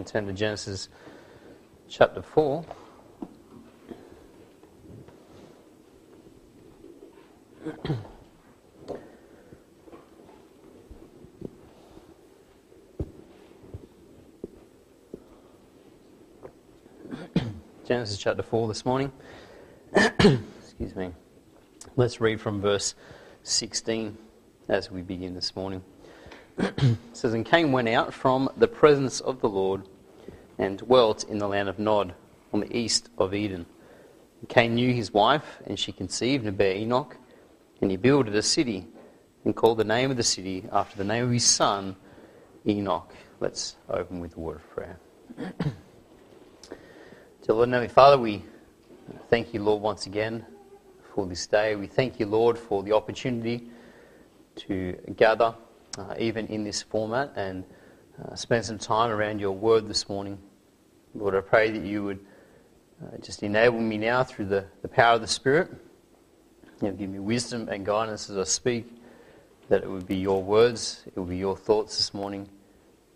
and turn to Genesis chapter 4. Genesis chapter 4 this morning. Excuse me. Let's read from verse 16 as we begin this morning. says, And Cain went out from the presence of the Lord and dwelt in the land of Nod on the east of Eden. And Cain knew his wife, and she conceived and bare Enoch, and he builded a city and called the name of the city after the name of his son, Enoch. Let's open with a word of prayer. Dear Lord Heavenly Father, we thank you, Lord, once again for this day. We thank you, Lord, for the opportunity to gather, uh, even in this format, and uh, spend some time around your word this morning. Lord, I pray that you would uh, just enable me now through the, the power of the Spirit. You know, give me wisdom and guidance as I speak, that it would be your words, it would be your thoughts this morning.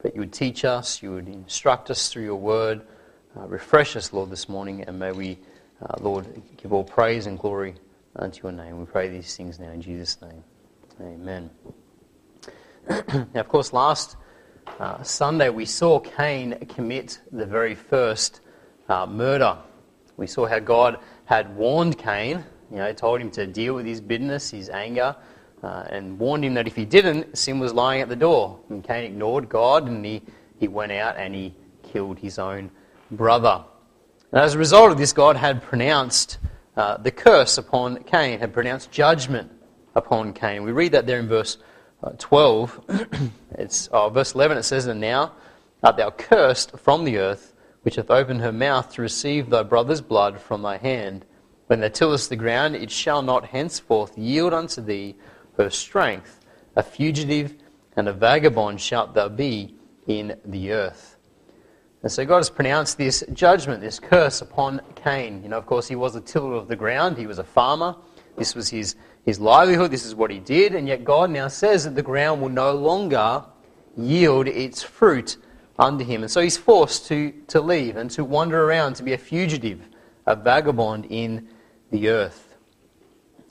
But you would teach us, you would instruct us through your word uh, refresh us, Lord, this morning, and may we, uh, Lord, give all praise and glory unto your name. We pray these things now in Jesus' name. Amen. Now, of course, last uh, Sunday we saw Cain commit the very first uh, murder. We saw how God had warned Cain, you know, told him to deal with his bitterness, his anger, uh, and warned him that if he didn't, sin was lying at the door. And Cain ignored God and he, he went out and he killed his own brother. And as a result of this, God had pronounced uh, the curse upon Cain, had pronounced judgment upon Cain. We read that there in verse 12. it's uh, verse 11. It says, "And now art thou cursed from the earth, which hath opened her mouth to receive thy brother's blood from thy hand. When thou tillest the ground, it shall not henceforth yield unto thee her strength. A fugitive and a vagabond shalt thou be in the earth." And so God has pronounced this judgment, this curse upon Cain. You know, of course, he was a tiller of the ground, he was a farmer. This was his, his livelihood, this is what he did. And yet God now says that the ground will no longer yield its fruit unto him. And so he's forced to, to leave and to wander around, to be a fugitive, a vagabond in the earth.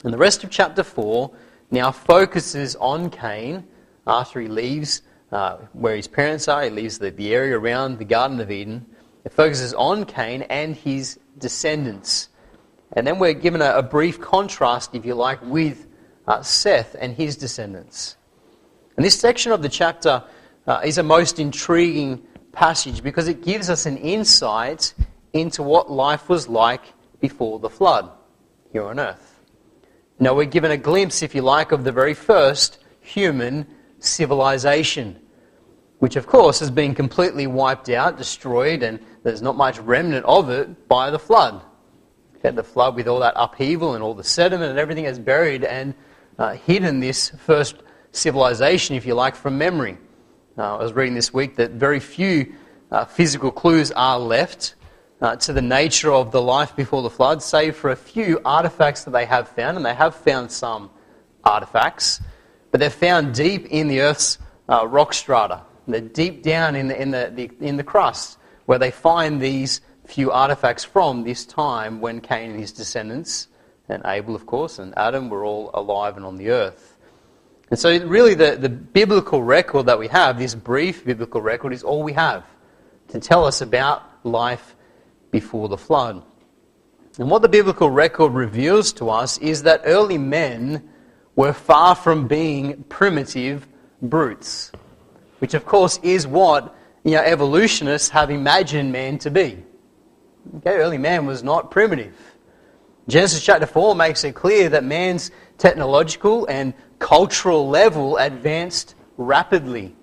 And the rest of chapter 4 now focuses on Cain after he leaves uh, where his parents are. He leaves the, the area around the Garden of Eden. It focuses on Cain and his descendants. And then we're given a, a brief contrast, if you like, with uh, Seth and his descendants. And this section of the chapter uh, is a most intriguing passage because it gives us an insight into what life was like before the flood here on earth. Now, we're given a glimpse, if you like, of the very first human civilization which of course has been completely wiped out, destroyed, and there's not much remnant of it by the flood. Had the flood with all that upheaval and all the sediment and everything has buried and uh, hidden this first civilization, if you like, from memory. Uh, I was reading this week that very few uh, physical clues are left uh, to the nature of the life before the flood, save for a few artifacts that they have found, and they have found some artifacts, but they're found deep in the Earth's uh, rock strata. They're deep down in the, in the, the, in the crust where they find these few artifacts from this time when Cain and his descendants, and Abel, of course, and Adam were all alive and on the earth. And so, really, the, the biblical record that we have, this brief biblical record, is all we have to tell us about life before the flood. And what the biblical record reveals to us is that early men were far from being primitive brutes which of course is what you know, evolutionists have imagined man to be. Early man was not primitive. Genesis chapter 4 makes it clear that man's technological and cultural level advanced rapidly.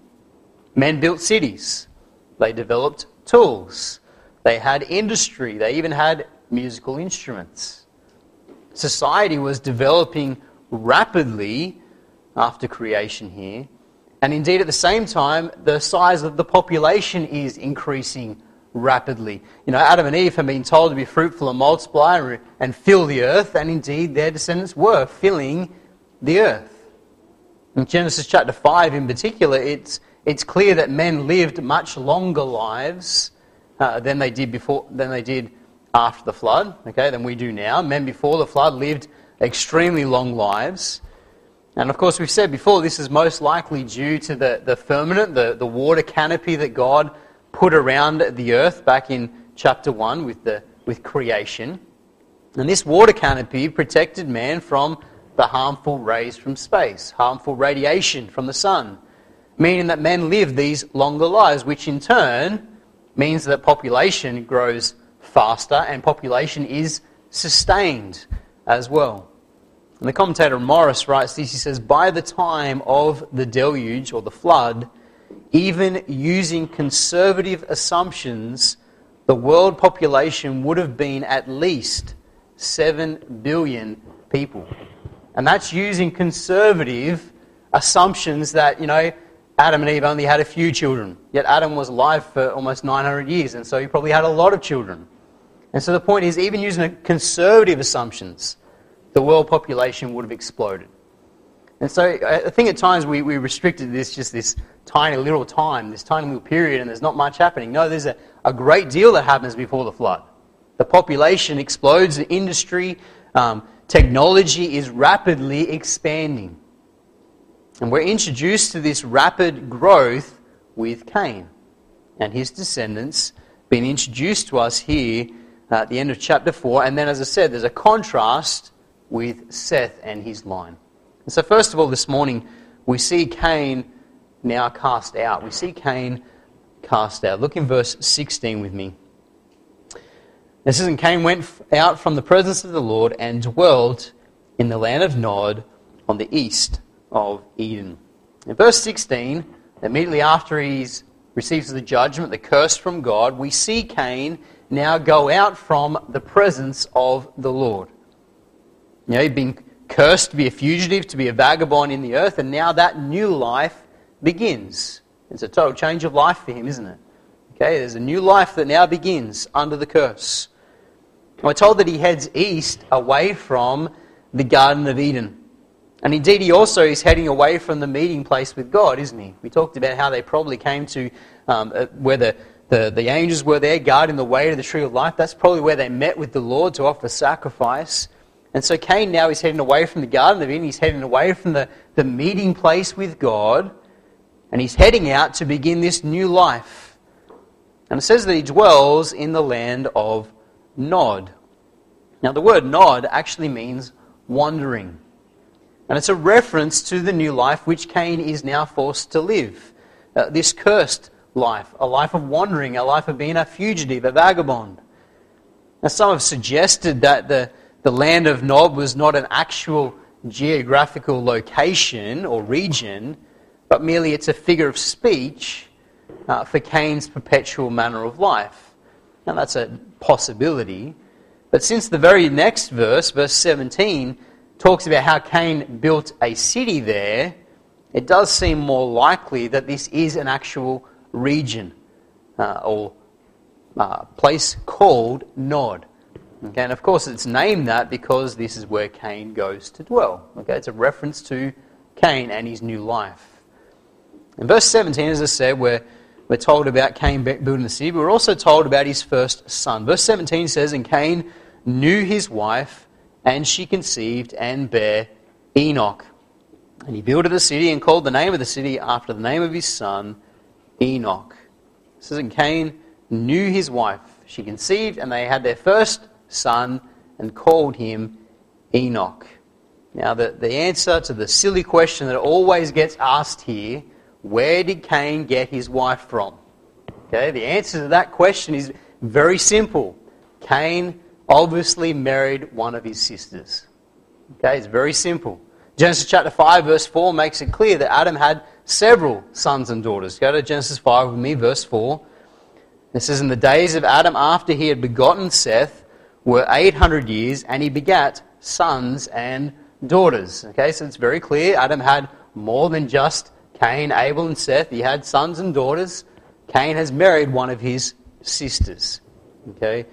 Men built cities, they developed tools, they had industry, they even had musical instruments. Society was developing rapidly after creation here, and indeed, at the same time, the size of the population is increasing rapidly. You know, Adam and Eve have been told to be fruitful and multiply and fill the earth, and indeed their descendants were filling the earth. In Genesis chapter 5 in particular, it's, it's clear that men lived much longer lives uh, than they did before than they did after the flood, okay, than we do now. Men before the flood lived extremely long lives. And of course, we've said before, this is most likely due to the, the firmament, the, the water canopy that God put around the earth back in chapter 1 with, the, with creation. And this water canopy protected man from the harmful rays from space, harmful radiation from the sun, meaning that men live these longer lives, which in turn means that population grows faster and population is sustained as well. And the commentator Morris writes this he says, By the time of the deluge or the flood, even using conservative assumptions, the world population would have been at least 7 billion people. And that's using conservative assumptions that, you know, Adam and Eve only had a few children. Yet Adam was alive for almost 900 years, and so he probably had a lot of children. And so the point is, even using conservative assumptions, the world population would have exploded. And so I think at times we, we restricted this just this tiny little time, this tiny little period, and there's not much happening. No, there's a, a great deal that happens before the flood. The population explodes, the industry, um, technology is rapidly expanding. And we're introduced to this rapid growth with Cain and his descendants being introduced to us here at the end of chapter 4. And then, as I said, there's a contrast with Seth and his line. And so, first of all, this morning, we see Cain now cast out. We see Cain cast out. Look in verse 16 with me. This is, and Cain went out from the presence of the Lord and dwelt in the land of Nod on the east of Eden. In verse 16, immediately after he receives the judgment, the curse from God, we see Cain now go out from the presence of the Lord. You know, he'd been cursed to be a fugitive, to be a vagabond in the earth, and now that new life begins. It's a total change of life for him, isn't it? Okay, there's a new life that now begins under the curse. we're told that he heads east away from the Garden of Eden. And indeed, he also is heading away from the meeting place with God, isn't he? We talked about how they probably came to um, uh, where the, the, the angels were there guarding the way to the tree of life. That's probably where they met with the Lord to offer sacrifice. And so Cain now is heading away from the Garden of Eden. He's heading away from the, the meeting place with God. And he's heading out to begin this new life. And it says that he dwells in the land of Nod. Now, the word Nod actually means wandering. And it's a reference to the new life which Cain is now forced to live. Uh, this cursed life, a life of wandering, a life of being a fugitive, a vagabond. Now, some have suggested that the, the land of Nod was not an actual geographical location or region, but merely it's a figure of speech uh, for Cain's perpetual manner of life. Now, that's a possibility. But since the very next verse, verse 17, talks about how Cain built a city there, it does seem more likely that this is an actual region uh, or uh, place called Nod. Mm. Okay, and of course, it's named that because this is where Cain goes to dwell. Okay, it's a reference to Cain and his new life. In verse 17, as I said, we're, we're told about Cain building the city, but we're also told about his first son. Verse 17 says, And Cain knew his wife, and she conceived and bare Enoch. And he built the city and called the name of the city after the name of his son, Enoch. It says, And Cain knew his wife. She conceived, and they had their first son and called him Enoch. Now, the, the answer to the silly question that always gets asked here where did Cain get his wife from? Okay, the answer to that question is very simple. Cain obviously married one of his sisters. Okay, it's very simple. Genesis chapter 5, verse 4 makes it clear that Adam had several sons and daughters. Go to Genesis 5 with me, verse 4. It says, In the days of Adam after he had begotten Seth, were 800 years, and he begat sons and daughters. Okay, so it's very clear Adam had more than just Cain, Abel, and Seth. He had sons and daughters. Cain has married one of his sisters. Okay,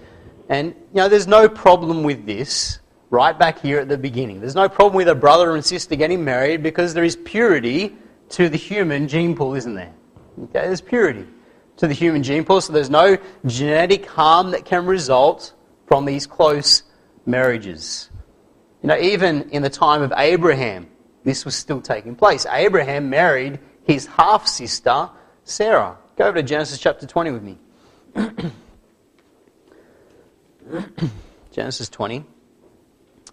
and you know, there's no problem with this right back here at the beginning. There's no problem with a brother and sister getting married because there is purity to the human gene pool, isn't there? Okay, there's purity to the human gene pool, so there's no genetic harm that can result from these close marriages. You know, even in the time of Abraham, this was still taking place. Abraham married his half sister, Sarah. Go over to Genesis chapter 20 with me. Genesis 20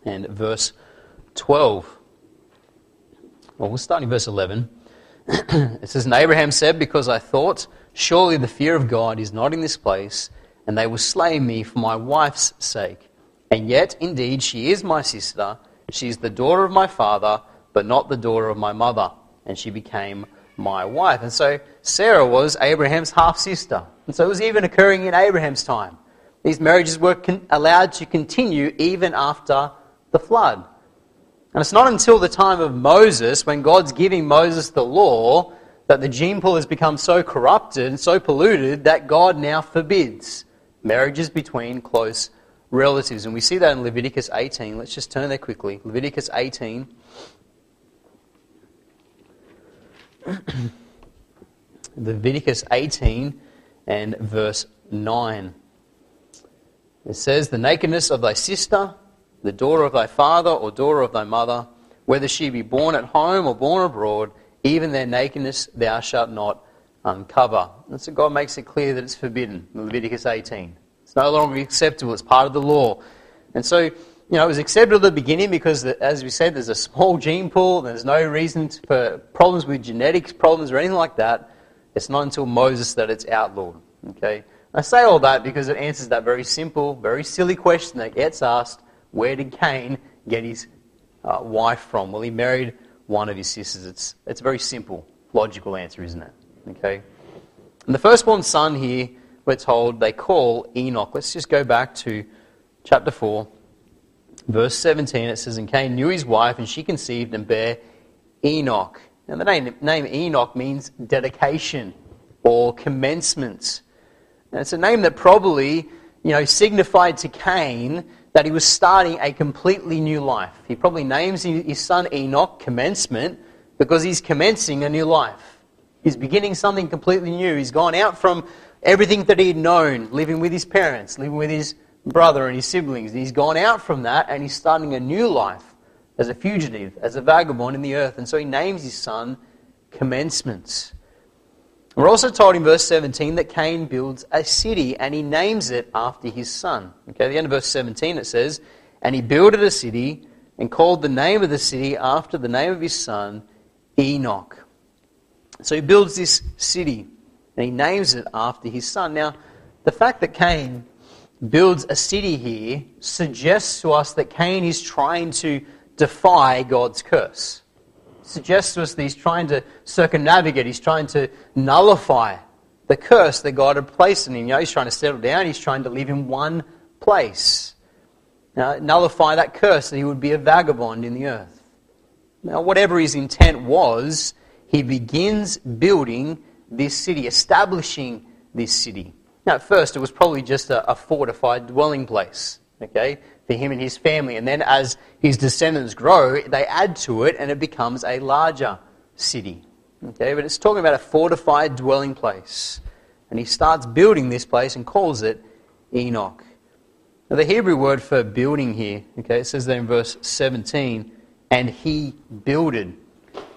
and verse 12. Well, we'll start in verse 11. it says, And Abraham said, Because I thought, surely the fear of God is not in this place, and they will slay me for my wife's sake. And yet, indeed, she is my sister. She is the daughter of my father, but not the daughter of my mother. And she became my wife. And so Sarah was Abraham's half sister. And so it was even occurring in Abraham's time. These marriages were con- allowed to continue even after the flood. And it's not until the time of Moses, when God's giving Moses the law, that the gene pool has become so corrupted and so polluted that God now forbids marriages between close relatives. And we see that in Leviticus 18. Let's just turn there quickly. Leviticus 18. Leviticus 18 and verse 9. It says, The nakedness of thy sister, the daughter of thy father or daughter of thy mother, whether she be born at home or born abroad, even their nakedness thou shalt not uncover. And so God makes it clear that it's forbidden Leviticus 18. It's no longer acceptable, it's part of the law. And so, you know, it was accepted at the beginning because, as we said, there's a small gene pool, there's no reason for problems with genetics problems or anything like that. It's not until Moses that it's outlawed. Okay? I say all that because it answers that very simple, very silly question that gets asked where did Cain get his uh, wife from? Well, he married one of his sisters. It's, it's a very simple, logical answer, isn't it? Okay? And the firstborn son here, we're told they call Enoch. Let's just go back to chapter 4, verse 17. It says, And Cain knew his wife, and she conceived and bare Enoch. Now, the name, name Enoch means dedication or commencement. And it's a name that probably, you know, signified to Cain that he was starting a completely new life. He probably names his son Enoch commencement because he's commencing a new life. He's beginning something completely new. He's gone out from everything that he'd known, living with his parents, living with his brother and his siblings. He's gone out from that and he's starting a new life as a fugitive, as a vagabond in the earth. And so he names his son Commencement. We're also told in verse 17 that Cain builds a city and he names it after his son. Okay, at the end of verse 17 it says, And he builded a city and called the name of the city after the name of his son, Enoch. So he builds this city and he names it after his son. Now, the fact that Cain builds a city here suggests to us that Cain is trying to defy God's curse suggests to us that he's trying to circumnavigate, he's trying to nullify the curse that God had placed in him. You know, he's trying to settle down, he's trying to live in one place. Now, nullify that curse that he would be a vagabond in the earth. Now, whatever his intent was, he begins building this city, establishing this city. Now, at first, it was probably just a, a fortified dwelling place. Okay? for him and his family. And then as his descendants grow, they add to it and it becomes a larger city. Okay, but it's talking about a fortified dwelling place. And he starts building this place and calls it Enoch. Now, the Hebrew word for building here, okay, it says there in verse 17, and he builded.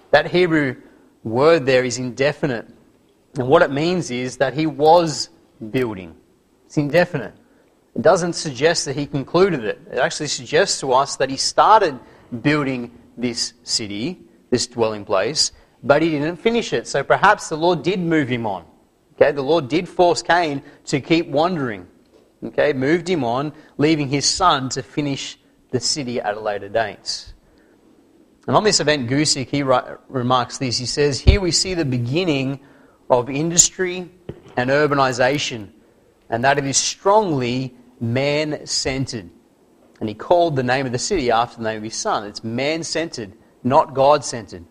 That Hebrew word there is indefinite. And what it means is that he was building. It's indefinite. It doesn't suggest that he concluded it. It actually suggests to us that he started building this city, this dwelling place, but he didn't finish it. So perhaps the Lord did move him on. Okay, the Lord did force Cain to keep wandering. Okay, moved him on, leaving his son to finish the city at a later date. And on this event, Gusick, he remarks this. He says, Here we see the beginning of industry and urbanization, and that it is strongly man centered. And he called the name of the city after the name of his son. It's man centered, not God centered.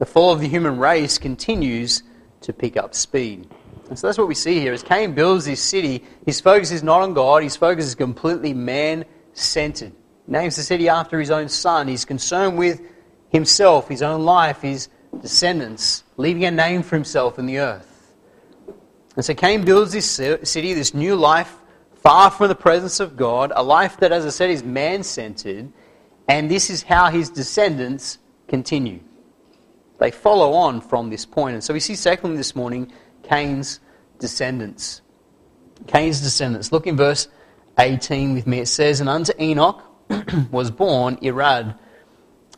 The fall of the human race continues to pick up speed. And so that's what we see here. As Cain builds this city, his focus is not on God, his focus is completely man centered. Names the city after his own son. He's concerned with himself, his own life, his descendants, leaving a name for himself in the earth. And so Cain builds this city, this new life, far from the presence of God, a life that, as I said, is man centered. And this is how his descendants continue. They follow on from this point. And so we see, secondly, this morning, Cain's descendants. Cain's descendants. Look in verse 18 with me. It says, And unto Enoch was born Irad.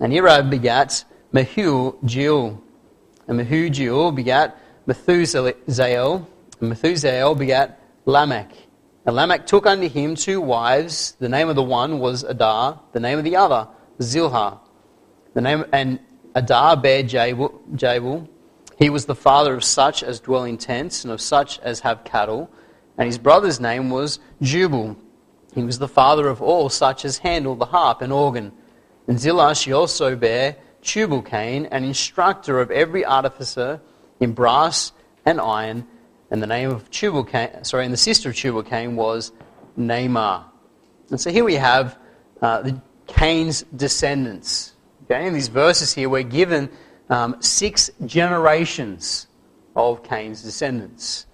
And Irad begat Mehujael. And Mehujael begat Methusael. And Methusael begat Lamech. And Lamech took unto him two wives. The name of the one was Adah, the name of the other Zillah. The name and Adah bare Jabal. He was the father of such as dwell in tents and of such as have cattle. And his brother's name was Jubal. He was the father of all such as handle the harp and organ. And Zillah she also bare Tubal Cain, an instructor of every artificer in brass and iron and the name of Tubal Cain, sorry, and the sister of Tubal Cain was Naamah. And so here we have uh, the Cain's descendants. Okay, in these verses here, we're given um, six generations of Cain's descendants.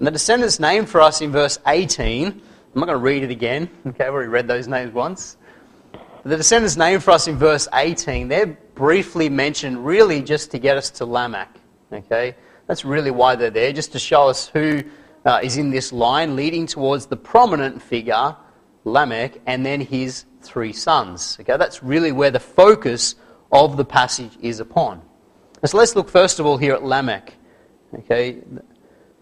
And the descendants named for us in verse 18, I'm not going to read it again. Okay, I've already read those names once. The descendants named for us in verse 18, they're briefly mentioned really just to get us to Lamech. Okay, that's really why they're there, just to show us who uh, is in this line leading towards the prominent figure, Lamech, and then his three sons. Okay, that's really where the focus of the passage is upon. so let's look first of all here at Lamech. Okay,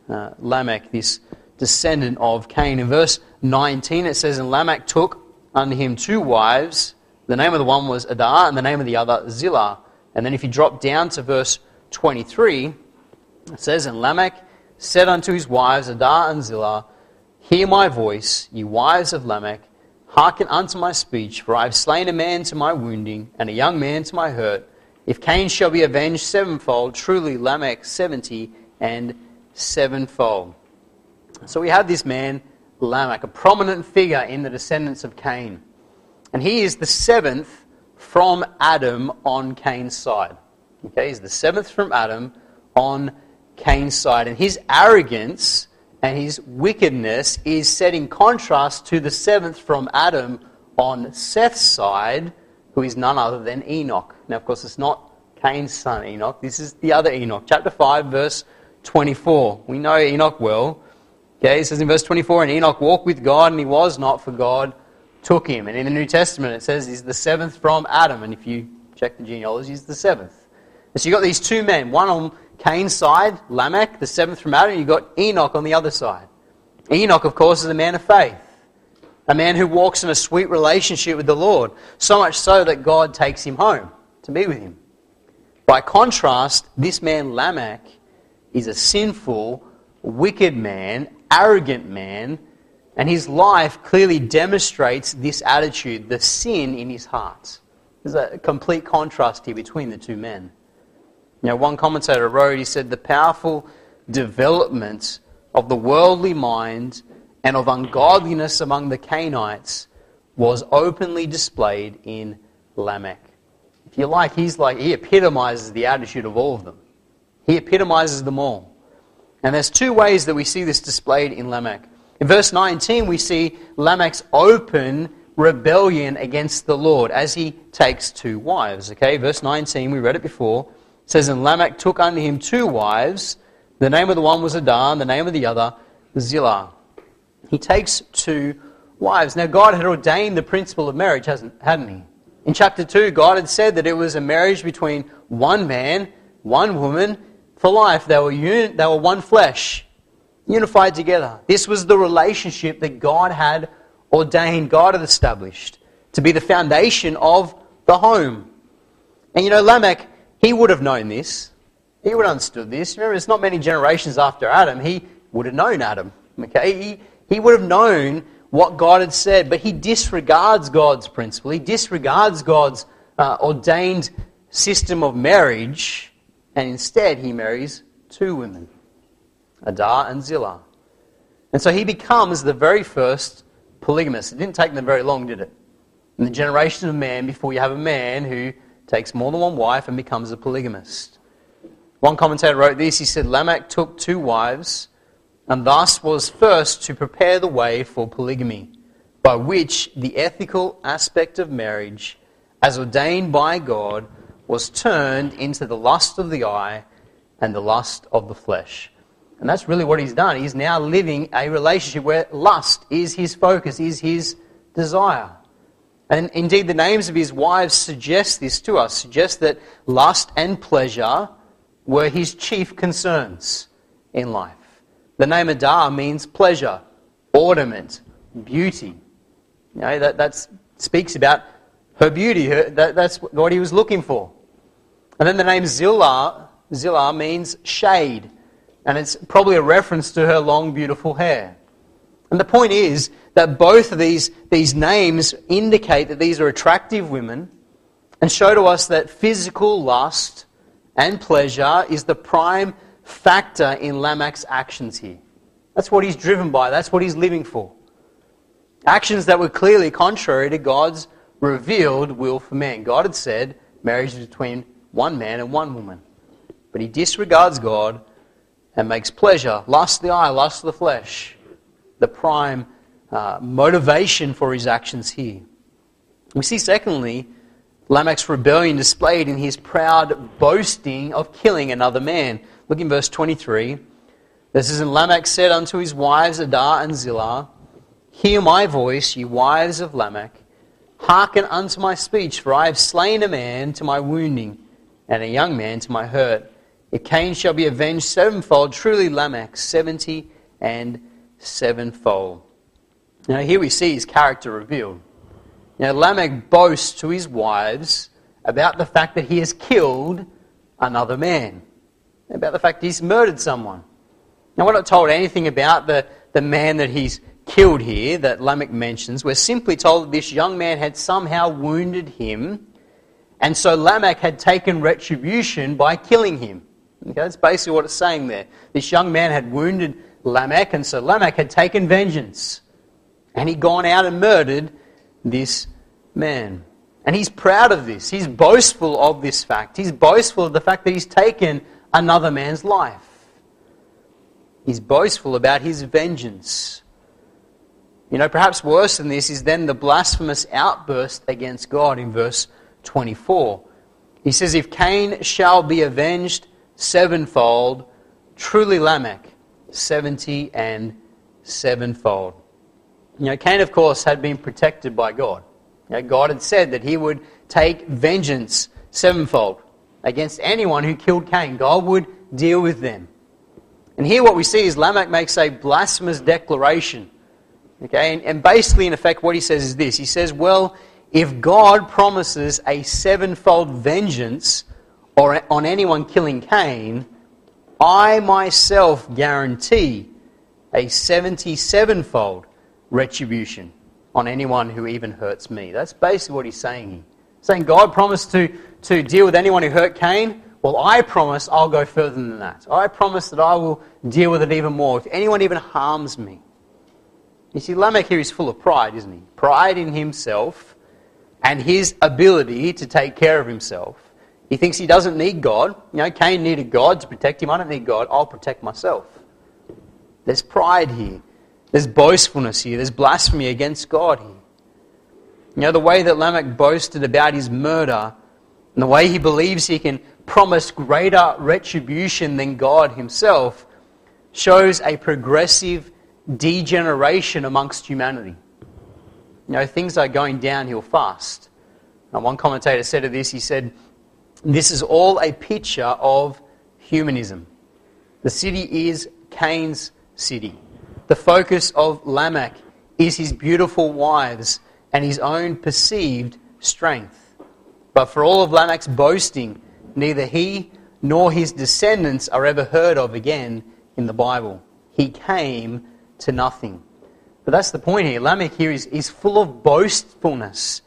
uh, Lamech, this descendant of Cain. In verse 19 it says, And Lamech took unto him two wives. The name of the one was Adah, and the name of the other Zillah. And then if you drop down to verse 23, it says, And Lamech said unto his wives, Adah and Zillah, Hear my voice, ye wives of Lamech, hearken unto my speech, for I have slain a man to my wounding, and a young man to my hurt. If Cain shall be avenged sevenfold, truly Lamech seventy and sevenfold. So we have this man, Lamech, a prominent figure in the descendants of Cain. And he is the seventh from Adam on Cain's side. Okay, he's the seventh from Adam on Cain's side. And his arrogance and his wickedness is set in contrast to the seventh from Adam on Seth's side, who is none other than Enoch. Now, of course, it's not Cain's son Enoch. This is the other Enoch. Chapter 5, verse 24. We know Enoch well. Okay, it says in verse 24, And Enoch walked with God, and he was not, for God took him. And in the New Testament, it says he's the seventh from Adam. And if you check the genealogy, he's the seventh. And so you've got these two men, one on Cain's side, Lamech, the seventh from Adam, and you've got Enoch on the other side. Enoch, of course, is a man of faith, a man who walks in a sweet relationship with the Lord, so much so that God takes him home to be with him. By contrast, this man, Lamech, is a sinful, wicked man, arrogant man, and his life clearly demonstrates this attitude, the sin in his heart. There's a complete contrast here between the two men. Now, one commentator wrote, he said, the powerful development of the worldly mind and of ungodliness among the Cainites was openly displayed in Lamech. If you like, he's like, he epitomizes the attitude of all of them. He epitomizes them all. And there's two ways that we see this displayed in Lamech. In verse 19, we see Lamech's open rebellion against the Lord as he takes two wives. Okay, verse 19, we read it before. It says, And Lamech took unto him two wives. The name of the one was Adah, and the name of the other Zillah. He takes two wives. Now, God had ordained the principle of marriage, hasn't, hadn't he? In chapter 2, God had said that it was a marriage between one man, one woman, for life. They were, un- they were one flesh, unified together. This was the relationship that God had ordained, God had established to be the foundation of the home. And you know, Lamech he would have known this. He would have understood this. Remember, it's not many generations after Adam. He would have known Adam. Okay? He, he would have known what God had said, but he disregards God's principle. He disregards God's uh, ordained system of marriage, and instead he marries two women, Adah and Zillah. And so he becomes the very first polygamist. It didn't take them very long, did it? In the generation of man, before you have a man who takes more than one wife, and becomes a polygamist. One commentator wrote this he said, Lamech took two wives. and thus was first to prepare the way for polygamy, by which the ethical aspect of marriage, as ordained by God, was turned into the lust of the eye and the lust of the flesh. And that's really what he's done. He's now living a relationship where lust is his focus, is his desire. And indeed, the names of his wives suggest this to us, suggest that lust and pleasure were his chief concerns in life. The name Adah means pleasure, ornament, beauty. You know, that that's, speaks about her beauty. Her, that, that's what he was looking for. And then the name Zillah, Zillah means shade. And it's probably a reference to her long, beautiful hair. And the point is that both of these, these names indicate that these are attractive women and show to us that physical lust and pleasure is the prime factor in Lamech's actions here. That's what he's driven by, that's what he's living for. Actions that were clearly contrary to God's revealed will for man. God had said marriage is between one man and one woman. But he disregards God and makes pleasure, lust of the eye, lust of the flesh, the prime uh, motivation for his actions here. We see, secondly, Lamech's rebellion displayed in his proud boasting of killing another man. Look in verse 23. This is, And Lamech said unto his wives Adah and Zillah, Hear my voice, ye wives of Lamech. Hearken unto my speech, for I have slain a man to my wounding, and a young man to my hurt. If Cain shall be avenged sevenfold, truly Lamech seventy and sevenfold. Now, here we see his character revealed. Now, Lamech boasts to his wives about the fact that he has killed another man, about the fact he's murdered someone. Now, we're not told anything about the, the man that he's killed here that Lamech mentions. We're simply told that this young man had somehow wounded him, and so Lamech had taken retribution by killing him. Okay, that's basically what it's saying there. This young man had wounded Lamech, and so Lamech had taken vengeance. And he'd gone out and murdered this man. And he's proud of this. He's boastful of this fact. He's boastful of the fact that he's taken another man's life. He's boastful about his vengeance. You know, perhaps worse than this is then the blasphemous outburst against God in verse 24. He says, If Cain shall be avenged sevenfold, truly Lamech, seventy and sevenfold. You know, Cain, of course, had been protected by God. You know, God had said that he would take vengeance sevenfold against anyone who killed Cain. God would deal with them. And here what we see is Lamech makes a blasphemous declaration. Okay, and, and basically, in effect, what he says is this He says, Well, if God promises a sevenfold vengeance on anyone killing Cain, I myself guarantee a 77-fold retribution on anyone who even hurts me. That's basically what he's saying. Saying God promised to, to deal with anyone who hurt Cain. Well, I promise I'll go further than that. I promise that I will deal with it even more. If anyone even harms me. You see, Lamech here is full of pride, isn't he? Pride in himself and his ability to take care of himself. He thinks he doesn't need God. You know, Cain needed God to protect him. I don't need God. I'll protect myself. There's pride here. There's boastfulness here. There's blasphemy against God here. You know, the way that Lamech boasted about his murder and the way he believes he can promise greater retribution than God himself shows a progressive degeneration amongst humanity. You know, things are going downhill fast. And one commentator said of this, he said, This is all a picture of humanism. The city is Cain's city. The focus of Lamech is his beautiful wives and his own perceived strength. But for all of Lamech's boasting, neither he nor his descendants are ever heard of again in the Bible. He came to nothing. But that's the point here. Lamech here is, is full of boastfulness.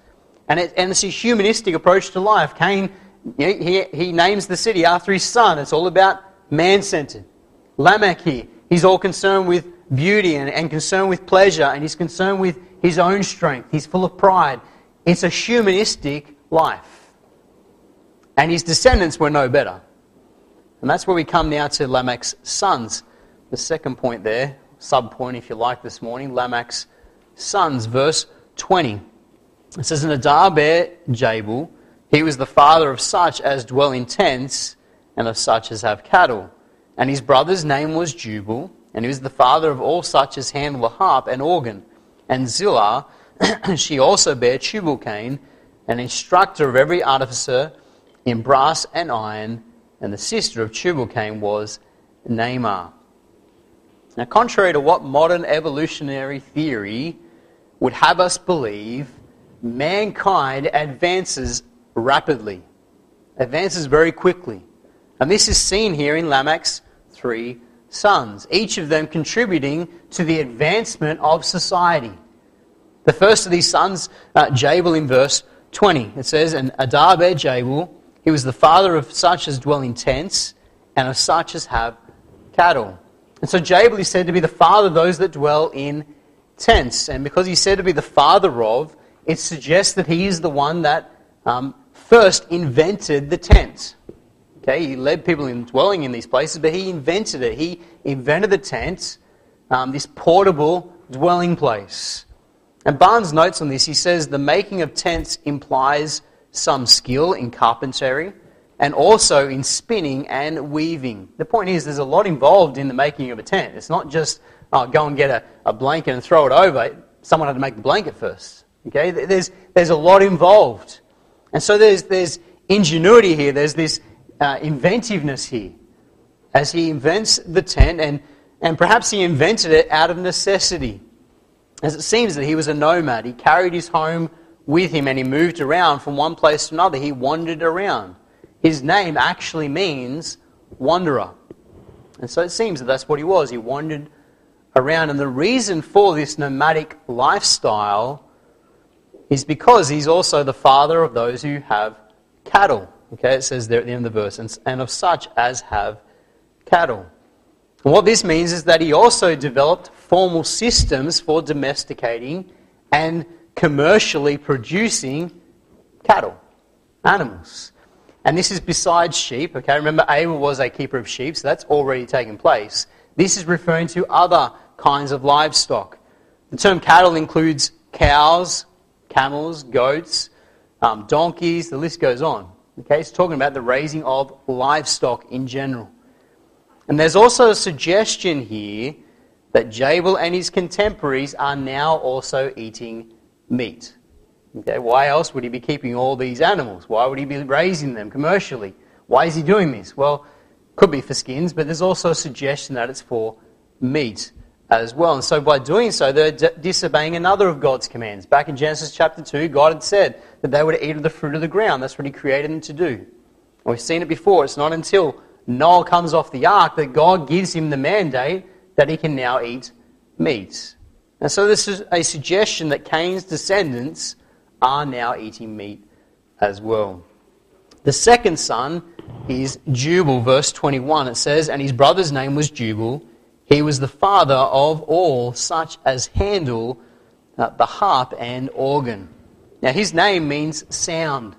And, it, and it's a humanistic approach to life. Cain, he, he names the city after his son. It's all about man centered. Lamech here, he's all concerned with beauty and, and concerned with pleasure, and he's concerned with his own strength. He's full of pride. It's a humanistic life. And his descendants were no better. And that's where we come now to Lamech's sons. the second point there, sub point if you like this morning, Lamech's sons, verse 20. It says, And Adah bare Jabal. He was the father of such as dwell in tents and of such as have cattle. And his brother's name was Jubal, and he was the father of all such as handle the harp and organ. And Zillah, she also bare Tubal-Cain, an instructor of every artificer in brass and iron, and the sister of Tubal-Cain was Naamah. Now, contrary to what modern evolutionary theory would have us believe, mankind advances rapidly, advances very quickly. And this is seen here in Lamech's three sons, each of them contributing to the advancement of society. The first of these sons, uh, Jabal, in verse 20, it says, And Adah bare Jabal, he was the father of such as dwell in tents, and of such as have cattle. And so Jabal is said to be the father of those that dwell in tents. And because he's said to be the father of, it suggests that he is the one that um, first invented the tent. Okay, he led people in dwelling in these places, but he invented it. He invented the tent, um, this portable dwelling place. And Barnes notes on this, he says the making of tents implies some skill in carpentry and also in spinning and weaving. The point is, there's a lot involved in the making of a tent. It's not just oh, go and get a, a blanket and throw it over. Someone had to make the blanket first. Okay, there's, there's a lot involved. And so there's, there's ingenuity here, there's this uh, inventiveness here as he invents the tent, and, and perhaps he invented it out of necessity. As it seems that he was a nomad, he carried his home with him and he moved around from one place to another. He wandered around. His name actually means wanderer. And so it seems that that's what he was. He wandered around. And the reason for this nomadic lifestyle is because he's also the father of those who have cattle. Okay, it says there at the end of the verse, and, of such as have cattle. And what this means is that he also developed formal systems for domesticating and commercially producing cattle, animals. And this is besides sheep. Okay, remember Abel was a keeper of sheep, so that's already taken place. This is referring to other kinds of livestock. The term cattle includes cows, camels, goats, um, donkeys, the list goes on. Okay, it's talking about the raising of livestock in general. And there's also a suggestion here that Jabal and his contemporaries are now also eating meat. Okay, why else would he be keeping all these animals? Why would he be raising them commercially? Why is he doing this? Well, could be for skins, but there's also a suggestion that it's for meat as well. And so by doing so, they're d- disobeying another of God's commands. Back in Genesis chapter 2, God had said that they would eat of the fruit of the ground. That's what He created them to do. And we've seen it before. It's not until Noah comes off the ark that God gives him the mandate that he can now eat meat. And so this is a suggestion that Cain's descendants are now eating meat as well. The second son is Jubal, verse 21. It says, And his brother's name was Jubal he was the father of all such as handle uh, the harp and organ. Now, his name means sound.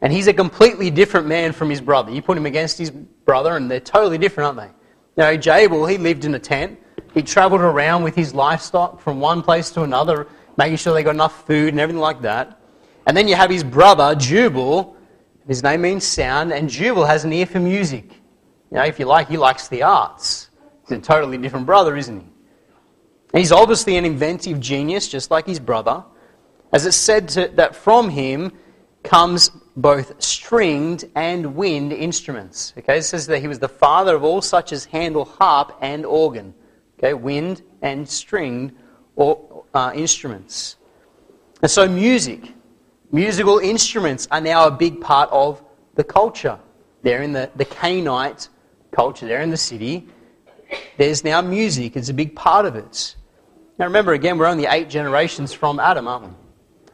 And he's a completely different man from his brother. You put him against his brother, and they're totally different, aren't they? Now, Jabal, he lived in a tent. He travelled around with his livestock from one place to another, making sure they got enough food and everything like that. And then you have his brother, Jubal. His name means sound, and Jubal has an ear for music. You know, if you like, he likes the arts. He's a totally different brother, isn't he? And he's obviously an inventive genius, just like his brother. As it's said to, that from him comes both stringed and wind instruments. Okay, it says that he was the father of all such as handle harp and organ. Okay, wind and stringed or, uh, instruments. And so, music, musical instruments are now a big part of the culture. They're in the, the Canaanite culture, they're in the city, there's now music. It's a big part of it. Now remember, again, we're only eight generations from Adam, aren't we?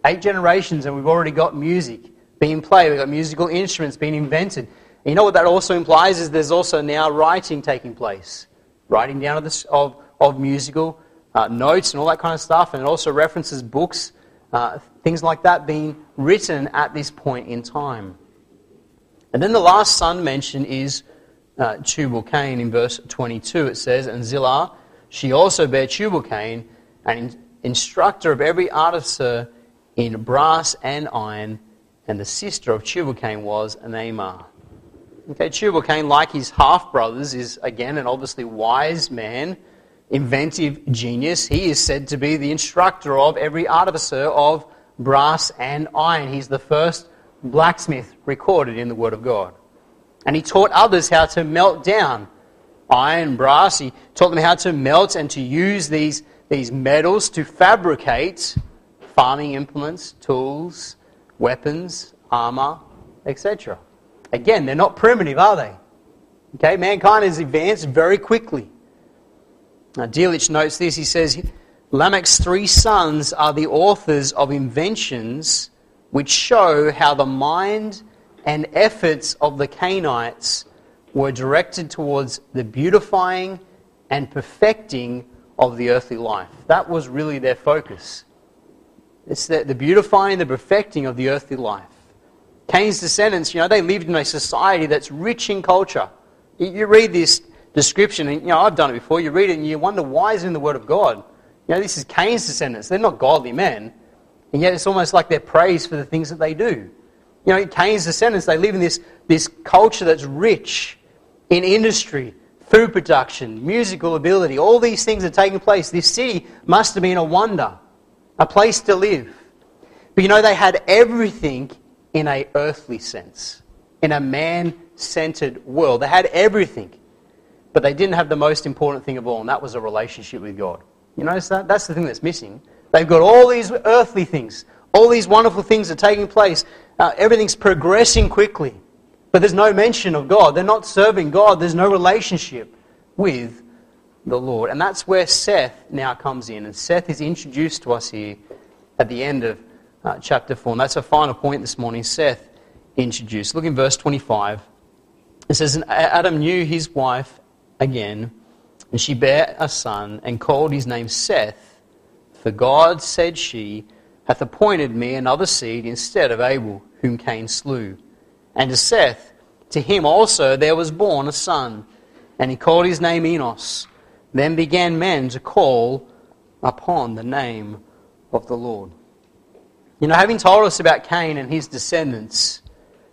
Eight generations, and we've already got music being played. We've got musical instruments being invented. You know what that also implies is there's also now writing taking place. Writing down of, this, of, of musical uh, notes and all that kind of stuff. And it also references books, uh, things like that being written at this point in time. And then the last son mentioned is uh, Tubal Cain in verse 22. It says, And Zillah, she also bare Tubal Cain, an instructor of every artificer in brass and iron, and the sister of Tubal Cain was Naamah. Okay, Tubal Cain, like his half brothers, is again an obviously wise man, inventive genius. He is said to be the instructor of every artificer of brass and iron. He's the first blacksmith recorded in the Word of God. And he taught others how to melt down iron, brass. He taught them how to melt and to use these, these metals to fabricate farming implements, tools, weapons, armor, etc. Again, they're not primitive, are they? Okay, mankind has advanced very quickly. Now, Delitzsch notes this. He says, Lamech's three sons are the authors of inventions which show how the mind and efforts of the Cainites were directed towards the beautifying and perfecting of the earthly life. That was really their focus. It's the, the beautifying, the perfecting of the earthly life. Cain's descendants, you know, they lived in a society that's rich in culture. You, you read this description, and you know, I've done it before. You read it and you wonder why is it in the Word of God? You know, this is Cain's descendants. They're not godly men. And yet it's almost like they're praised for the things that they do. You know, Cain's descendants, they live in this, this culture that's rich in industry, food production, musical ability. All these things are taking place. This city must have been a wonder, a place to live. But you know, they had everything in a earthly sense, in a man-centered world. They had everything, but they didn't have the most important thing of all, and that was a relationship with God. You notice that? That's the thing that's missing. They've got all these earthly things, all these wonderful things are taking place. Uh, everything's progressing quickly, but there's no mention of God. They're not serving God. There's no relationship with the Lord. And that's where Seth now comes in. And Seth is introduced to us here at the end of uh, chapter 4. And that's our final point this morning. Seth introduced. Look in verse 25. It says, Adam knew his wife again, and she bare a son, and called his name Seth. For God, said she, hath appointed me another seed instead of Abel, whom Cain slew. And to Seth, to him also there was born a son, and he called his name Enos. Then began men to call upon the name of the Lord. You know, having told us about Cain and his descendants,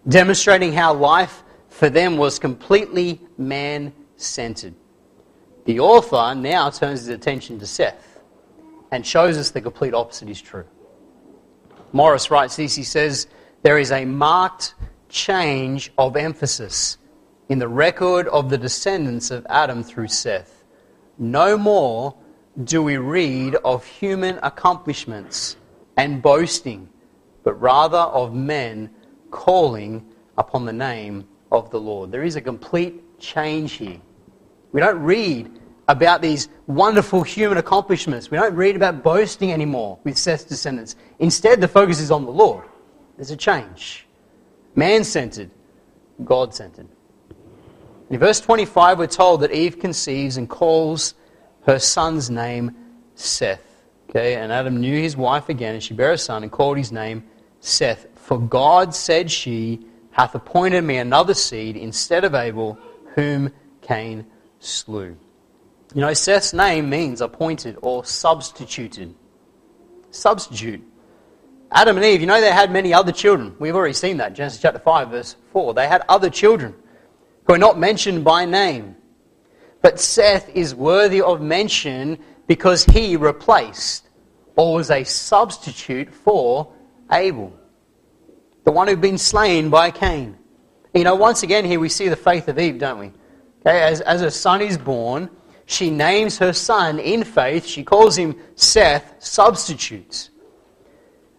demonstrating how life for them was completely man centered, the author now turns his attention to Seth and shows us the complete opposite is true. Morris writes this he says, There is a marked change of emphasis in the record of the descendants of Adam through Seth. No more do we read of human accomplishments and boasting, but rather of men calling upon the name of the Lord. There is a complete change here. We don't read about these wonderful human accomplishments. We don't read about boasting anymore with Seth's descendants. Instead, the focus is on the Lord. There's a change. Man centered, God centered. In verse 25, we're told that Eve conceives and calls her son's name Seth. Okay, and Adam knew his wife again, and she bare a son and called his name Seth. For God, said she, hath appointed me another seed instead of Abel, whom Cain slew. You know, Seth's name means appointed or substituted. Substitute. Adam and Eve, you know, they had many other children. We've already seen that, Genesis chapter 5, verse 4. They had other children who are not mentioned by name. But Seth is worthy of mention because he replaced or was a substitute for Abel, the one who'd been slain by Cain. You know, once again, here we see the faith of Eve, don't we? Okay, as, as a son is born, she names her son in faith. She calls him Seth, substitutes.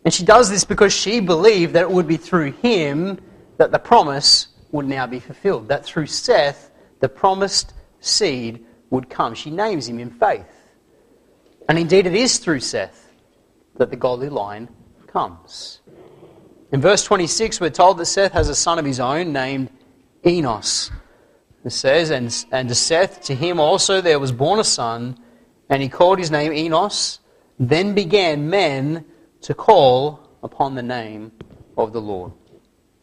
And she does this because she believed that it would be through him that the promise would now be fulfilled. That through Seth, the promised seed would come. She names him in faith. And indeed, it is through Seth that the godly line comes. In verse 26, we're told that Seth has a son of his own named Enos. It says, and, and to Seth, to him also there was born a son, and he called his name Enos. Then began men to call upon the name of the Lord.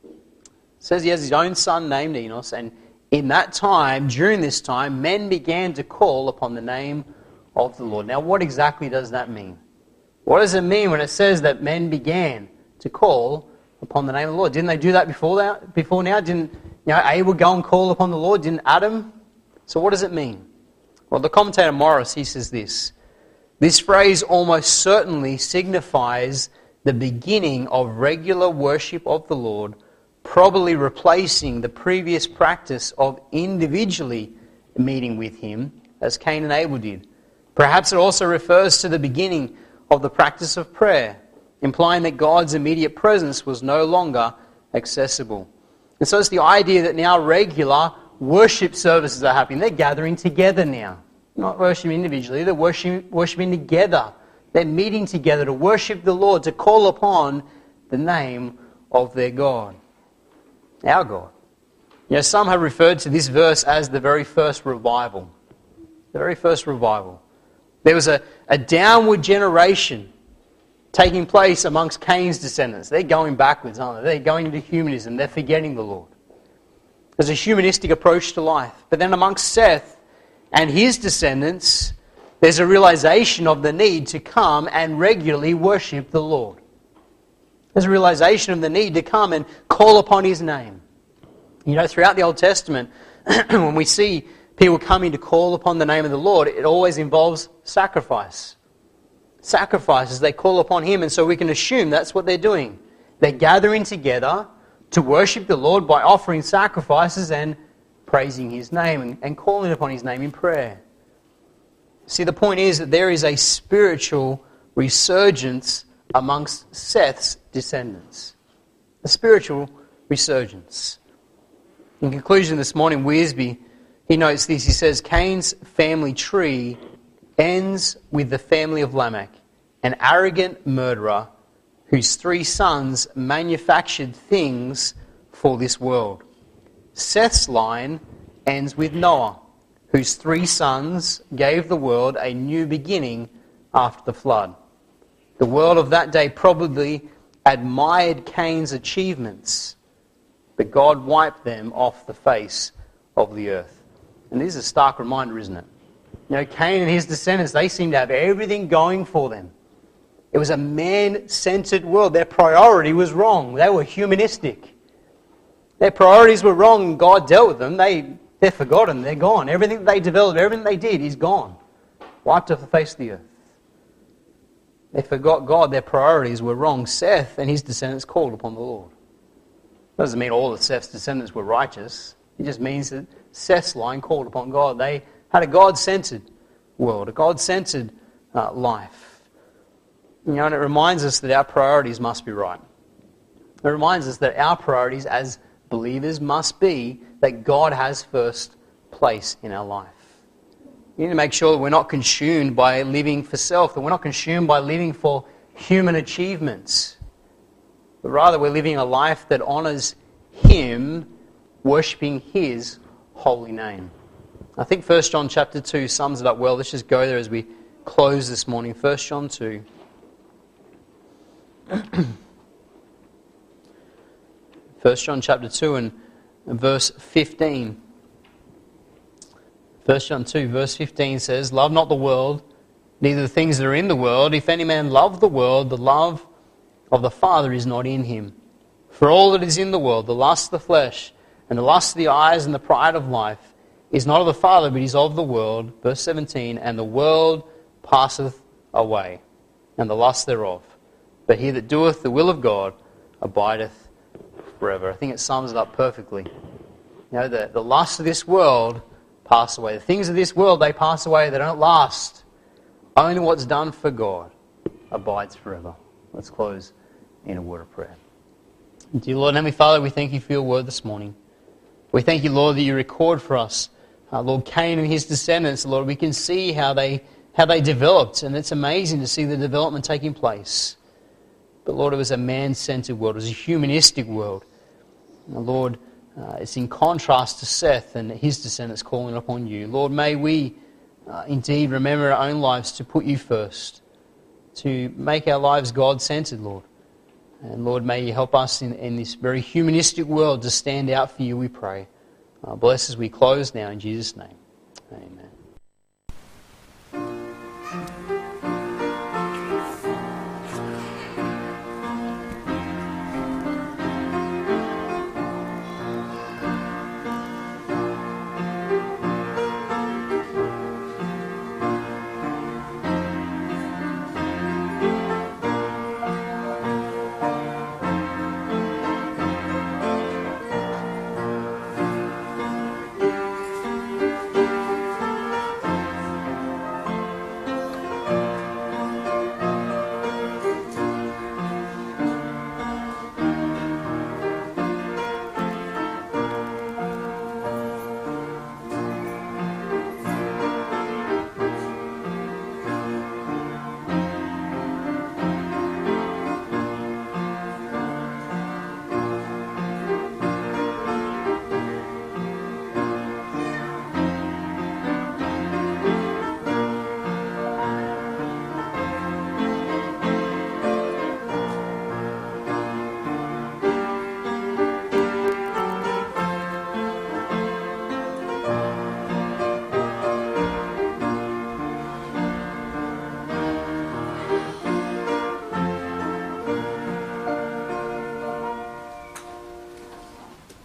It says he has his own son named Enos, and in that time, during this time, men began to call upon the name of the Lord. Now, what exactly does that mean? What does it mean when it says that men began to call upon the name of the Lord? Didn't they do that before, that, before now? Didn't you know, Abel go and call upon the Lord? Didn't Adam? So, what does it mean? Well, the commentator Morris, he says this. This phrase almost certainly signifies the beginning of regular worship of the Lord, probably replacing the previous practice of individually meeting with Him, as Cain and Abel did. Perhaps it also refers to the beginning of the practice of prayer, implying that God's immediate presence was no longer accessible. And so it's the idea that now regular worship services are happening. They're gathering together now. Not worshiping individually, they're worshiping, worshiping together. They're meeting together to worship the Lord, to call upon the name of their God. Our God. You know, some have referred to this verse as the very first revival. The very first revival. There was a, a downward generation taking place amongst Cain's descendants. They're going backwards, aren't they? They're going into humanism. They're forgetting the Lord. There's a humanistic approach to life. But then amongst Seth and his descendants, there's a realization of the need to come and regularly worship the Lord. There's a realization of the need to come and call upon his name. You know, throughout the Old Testament, when we see people coming to call upon the name of the Lord, it always involves sacrifice. Sacrifices, they call upon Him, and so we can assume that's what they're doing. They're gathering together to worship the Lord by offering sacrifices and praising His name and, and calling upon His name in prayer. See, the point is that there is a spiritual resurgence amongst Seth's descendants. A spiritual resurgence. In conclusion, this morning, Wiersbe he notes this. He says, Cain's family tree ends with the family of Lamech, an arrogant murderer whose three sons manufactured things for this world. Seth's line ends with Noah, whose three sons gave the world a new beginning after the flood. The world of that day probably admired Cain's achievements, but God wiped them off the face of the earth. And this is a stark reminder, isn't it? You know, Cain and his descendants, they seem to have everything going for them. It was a man centered world. Their priority was wrong. They were humanistic. Their priorities were wrong, God dealt with them. They, they're forgotten. They're gone. Everything they developed, everything they did is gone. Wiped off the face of the earth. They forgot God. Their priorities were wrong. Seth and his descendants called upon the Lord. Doesn't mean all of Seth's descendants were righteous. It just means that Seth's line called upon God. They had a God centered world, a God centered uh, life. You know, and it reminds us that our priorities must be right. It reminds us that our priorities as believers must be that God has first place in our life. We need to make sure that we're not consumed by living for self, that we're not consumed by living for human achievements, but rather we're living a life that honours Him, worshipping His holy name. I think 1 John chapter 2 sums it up well. Let's just go there as we close this morning. 1 John 2. 1 John chapter 2 and verse 15. 1 John 2, verse 15 says, Love not the world, neither the things that are in the world. If any man love the world, the love of the Father is not in him. For all that is in the world, the lust of the flesh, and the lust of the eyes and the pride of life is not of the Father, but is of the world. Verse 17, and the world passeth away, and the lust thereof. But he that doeth the will of God abideth forever. I think it sums it up perfectly. You know, the, the lust of this world pass away. The things of this world, they pass away. They don't last. Only what's done for God abides forever. Let's close in a word of prayer. Dear Lord and Heavenly Father, we thank you for your word this morning. We thank you, Lord, that you record for us, uh, Lord, Cain and his descendants. Lord, we can see how they, how they developed, and it's amazing to see the development taking place. But Lord, it was a man centered world, it was a humanistic world. And Lord, uh, it's in contrast to Seth and his descendants calling upon you. Lord, may we uh, indeed remember our own lives to put you first, to make our lives God centered, Lord. And Lord, may you help us in, in this very humanistic world to stand out for you, we pray. Uh, bless as we close now in Jesus' name. Amen.